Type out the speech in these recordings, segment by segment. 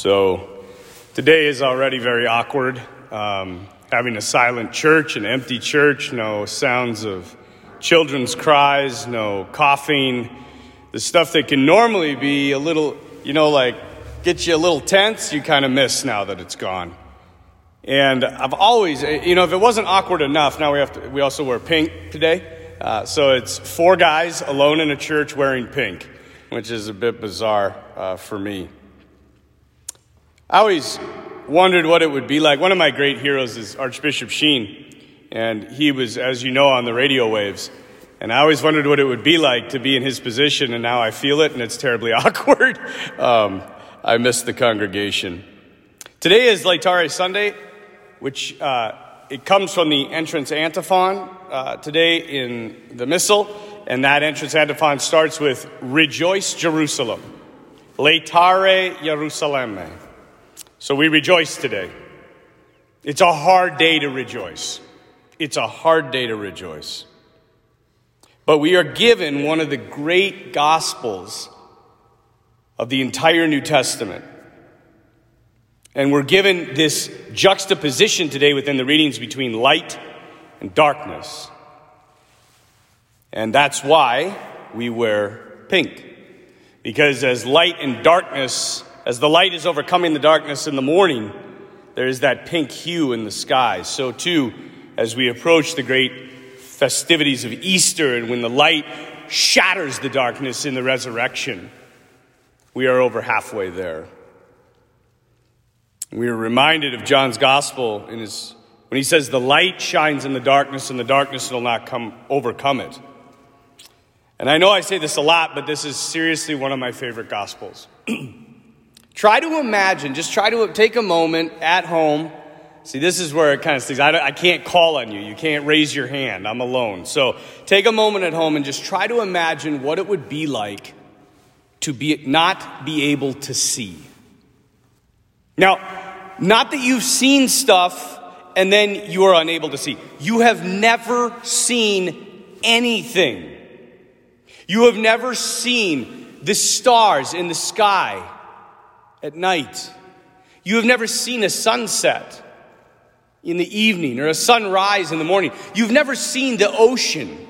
So today is already very awkward. Um, having a silent church, an empty church, no sounds of children's cries, no coughing, the stuff that can normally be a little, you know, like get you a little tense, you kind of miss now that it's gone. And I've always, you know, if it wasn't awkward enough, now we have to, we also wear pink today. Uh, so it's four guys alone in a church wearing pink, which is a bit bizarre uh, for me. I always wondered what it would be like. One of my great heroes is Archbishop Sheen, and he was, as you know, on the radio waves. And I always wondered what it would be like to be in his position, and now I feel it, and it's terribly awkward. Um, I miss the congregation. Today is Laetare Sunday, which uh, it comes from the entrance antiphon uh, today in the Missal, and that entrance antiphon starts with Rejoice Jerusalem, Laetare Jerusalemme. So we rejoice today. It's a hard day to rejoice. It's a hard day to rejoice. But we are given one of the great gospels of the entire New Testament. And we're given this juxtaposition today within the readings between light and darkness. And that's why we wear pink. Because as light and darkness as the light is overcoming the darkness in the morning, there is that pink hue in the sky. So, too, as we approach the great festivities of Easter and when the light shatters the darkness in the resurrection, we are over halfway there. We are reminded of John's gospel his, when he says, The light shines in the darkness, and the darkness will not come, overcome it. And I know I say this a lot, but this is seriously one of my favorite gospels. Try to imagine, just try to take a moment at home. See, this is where it kind of sticks. I, I can't call on you. You can't raise your hand. I'm alone. So take a moment at home and just try to imagine what it would be like to be, not be able to see. Now, not that you've seen stuff and then you are unable to see. You have never seen anything. You have never seen the stars in the sky at night. You have never seen a sunset in the evening or a sunrise in the morning. You've never seen the ocean.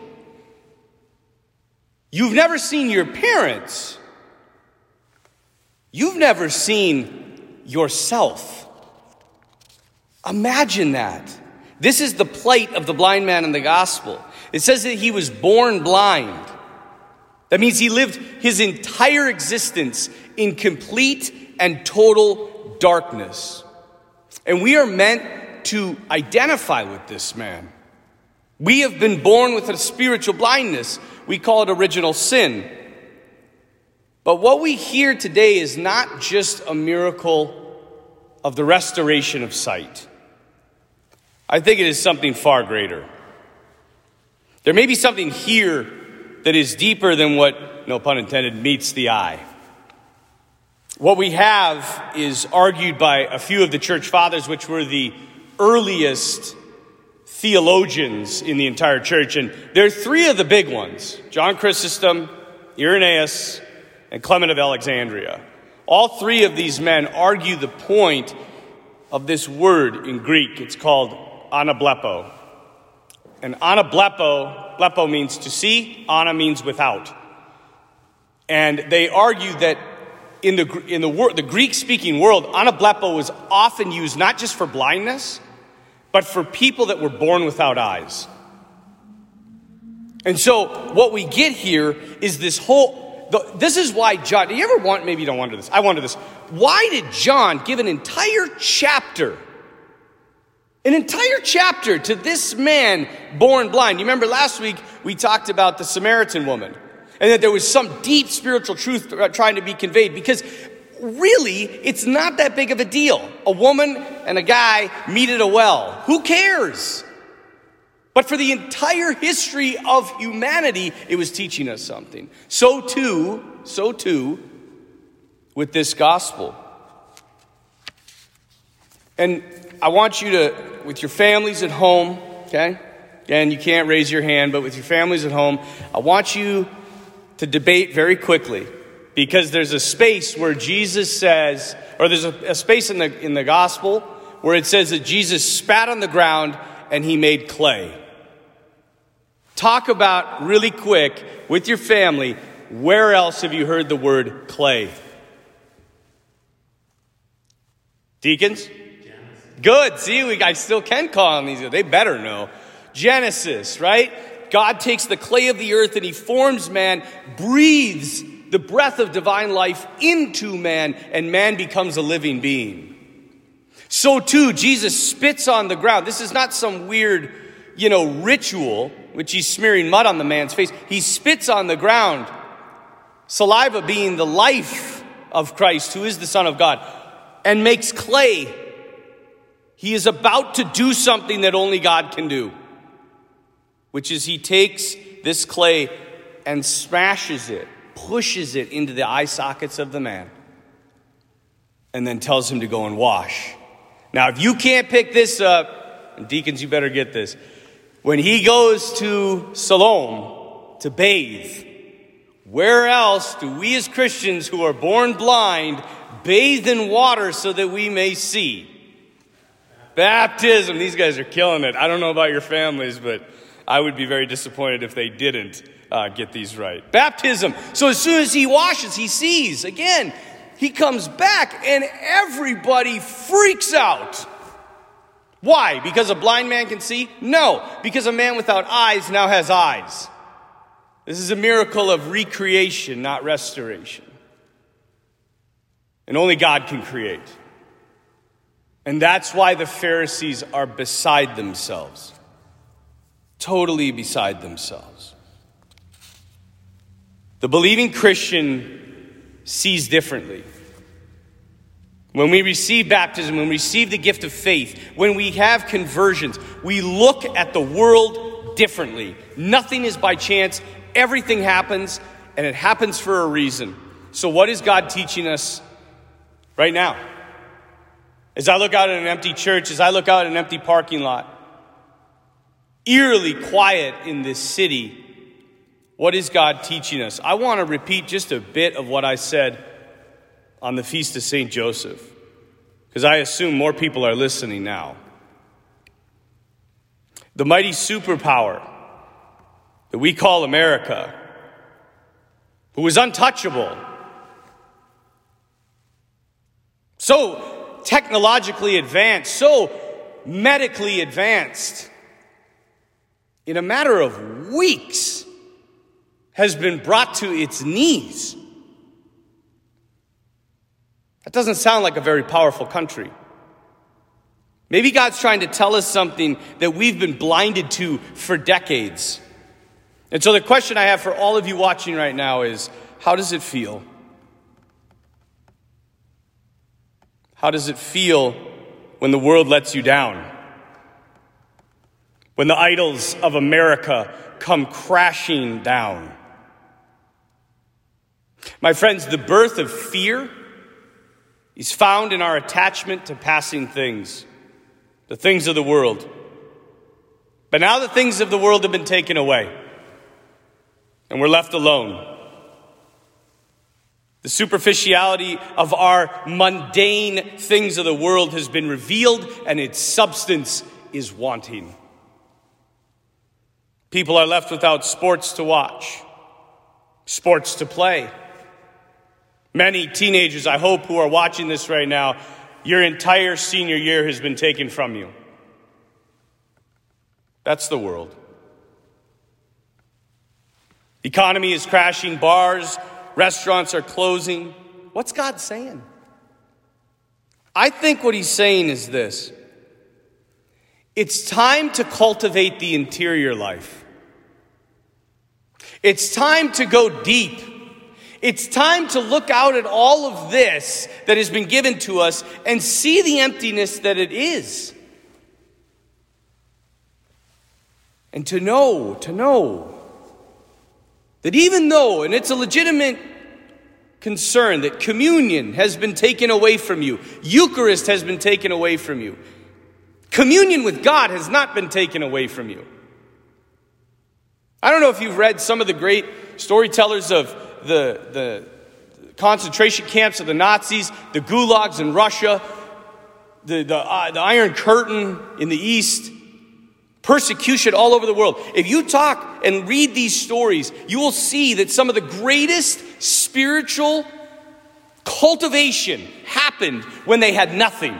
You've never seen your parents. You've never seen yourself. Imagine that. This is the plight of the blind man in the gospel. It says that he was born blind. That means he lived his entire existence in complete and total darkness. And we are meant to identify with this man. We have been born with a spiritual blindness. We call it original sin. But what we hear today is not just a miracle of the restoration of sight. I think it is something far greater. There may be something here that is deeper than what, no pun intended, meets the eye. What we have is argued by a few of the church fathers, which were the earliest theologians in the entire church. And there are three of the big ones John Chrysostom, Irenaeus, and Clement of Alexandria. All three of these men argue the point of this word in Greek. It's called anablepo. And anablepo, blepo means to see, ana means without. And they argue that in the, in the, the Greek speaking world, anablepo was often used not just for blindness, but for people that were born without eyes. And so, what we get here is this whole. The, this is why John. Do you ever want? Maybe you don't wonder this. I wonder this. Why did John give an entire chapter, an entire chapter to this man born blind? You remember last week we talked about the Samaritan woman and that there was some deep spiritual truth uh, trying to be conveyed because really it's not that big of a deal. A woman and a guy meet at a well. Who cares? But for the entire history of humanity, it was teaching us something. So too, so too, with this gospel. And I want you to, with your families at home, okay? Again, you can't raise your hand, but with your families at home, I want you to debate very quickly because there's a space where Jesus says, or there's a, a space in the, in the gospel where it says that Jesus spat on the ground and he made clay. Talk about really quick with your family where else have you heard the word clay? Deacons? Good. See, we, I still can call on these. They better know. Genesis, right? God takes the clay of the earth and he forms man, breathes the breath of divine life into man, and man becomes a living being. So too, Jesus spits on the ground. This is not some weird, you know, ritual, which he's smearing mud on the man's face. He spits on the ground. Saliva being the life of Christ, who is the Son of God, and makes clay. He is about to do something that only God can do which is he takes this clay and smashes it, pushes it into the eye sockets of the man, and then tells him to go and wash. Now, if you can't pick this up, and deacons, you better get this. When he goes to Siloam to bathe, where else do we as Christians who are born blind bathe in water so that we may see? Baptism. These guys are killing it. I don't know about your families, but I would be very disappointed if they didn't uh, get these right. Baptism. So as soon as he washes, he sees. Again, he comes back and everybody freaks out. Why? Because a blind man can see? No, because a man without eyes now has eyes. This is a miracle of recreation, not restoration. And only God can create. And that's why the Pharisees are beside themselves totally beside themselves. The believing Christian sees differently. When we receive baptism, when we receive the gift of faith, when we have conversions, we look at the world differently. Nothing is by chance, everything happens, and it happens for a reason. So, what is God teaching us right now? As I look out at an empty church, as I look out at an empty parking lot, eerily quiet in this city, what is God teaching us? I want to repeat just a bit of what I said on the Feast of St. Joseph, because I assume more people are listening now. The mighty superpower that we call America, who is untouchable, so technologically advanced, so medically advanced, in a matter of weeks, has been brought to its knees. That doesn't sound like a very powerful country. Maybe God's trying to tell us something that we've been blinded to for decades. And so the question I have for all of you watching right now is how does it feel? How does it feel when the world lets you down? When the idols of America come crashing down. My friends, the birth of fear is found in our attachment to passing things, the things of the world. But now the things of the world have been taken away, and we're left alone. The superficiality of our mundane things of the world has been revealed, and its substance is wanting. People are left without sports to watch, sports to play. Many teenagers, I hope, who are watching this right now, your entire senior year has been taken from you. That's the world. The economy is crashing, bars, restaurants are closing. What's God saying? I think what he's saying is this it's time to cultivate the interior life. It's time to go deep. It's time to look out at all of this that has been given to us and see the emptiness that it is. And to know, to know that even though, and it's a legitimate concern, that communion has been taken away from you, Eucharist has been taken away from you, communion with God has not been taken away from you. I don't know if you've read some of the great storytellers of the, the concentration camps of the Nazis, the gulags in Russia, the, the, uh, the Iron Curtain in the East, persecution all over the world. If you talk and read these stories, you will see that some of the greatest spiritual cultivation happened when they had nothing,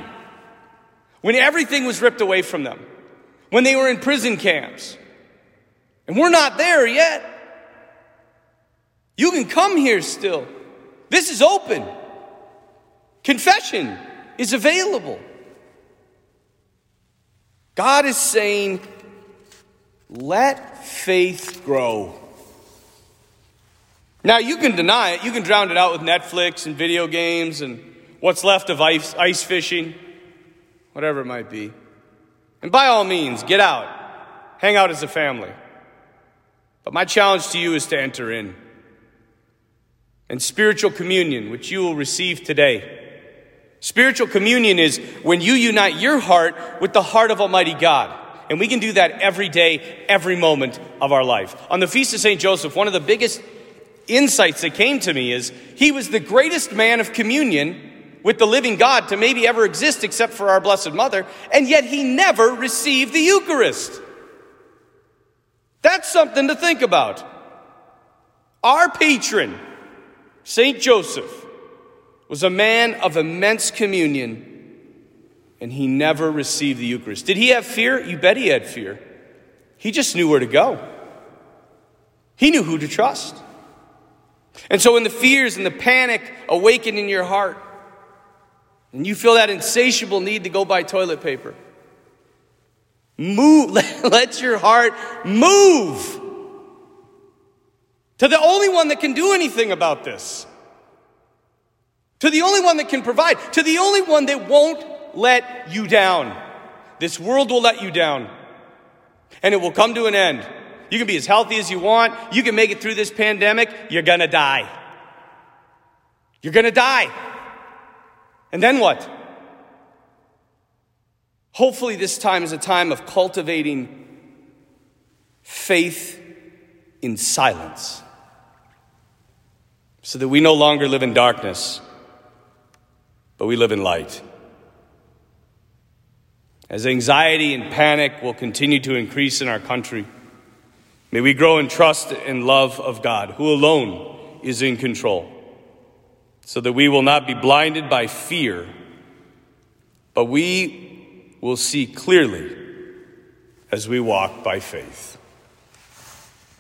when everything was ripped away from them, when they were in prison camps. And we're not there yet. You can come here still. This is open. Confession is available. God is saying, let faith grow. Now, you can deny it. You can drown it out with Netflix and video games and what's left of ice, ice fishing, whatever it might be. And by all means, get out, hang out as a family. But my challenge to you is to enter in. And spiritual communion, which you will receive today. Spiritual communion is when you unite your heart with the heart of Almighty God. And we can do that every day, every moment of our life. On the Feast of St. Joseph, one of the biggest insights that came to me is he was the greatest man of communion with the living God to maybe ever exist except for our Blessed Mother, and yet he never received the Eucharist. That's something to think about. Our patron, St. Joseph, was a man of immense communion, and he never received the Eucharist. Did he have fear? You bet he had fear. He just knew where to go, he knew who to trust. And so, when the fears and the panic awaken in your heart, and you feel that insatiable need to go buy toilet paper, move, let your heart move to the only one that can do anything about this, to the only one that can provide, to the only one that won't let you down. This world will let you down, and it will come to an end. You can be as healthy as you want. You can make it through this pandemic. You're going to die. You're going to die. And then what? Hopefully, this time is a time of cultivating faith in silence so that we no longer live in darkness, but we live in light. As anxiety and panic will continue to increase in our country, May we grow in trust and love of God, who alone is in control, so that we will not be blinded by fear, but we will see clearly as we walk by faith.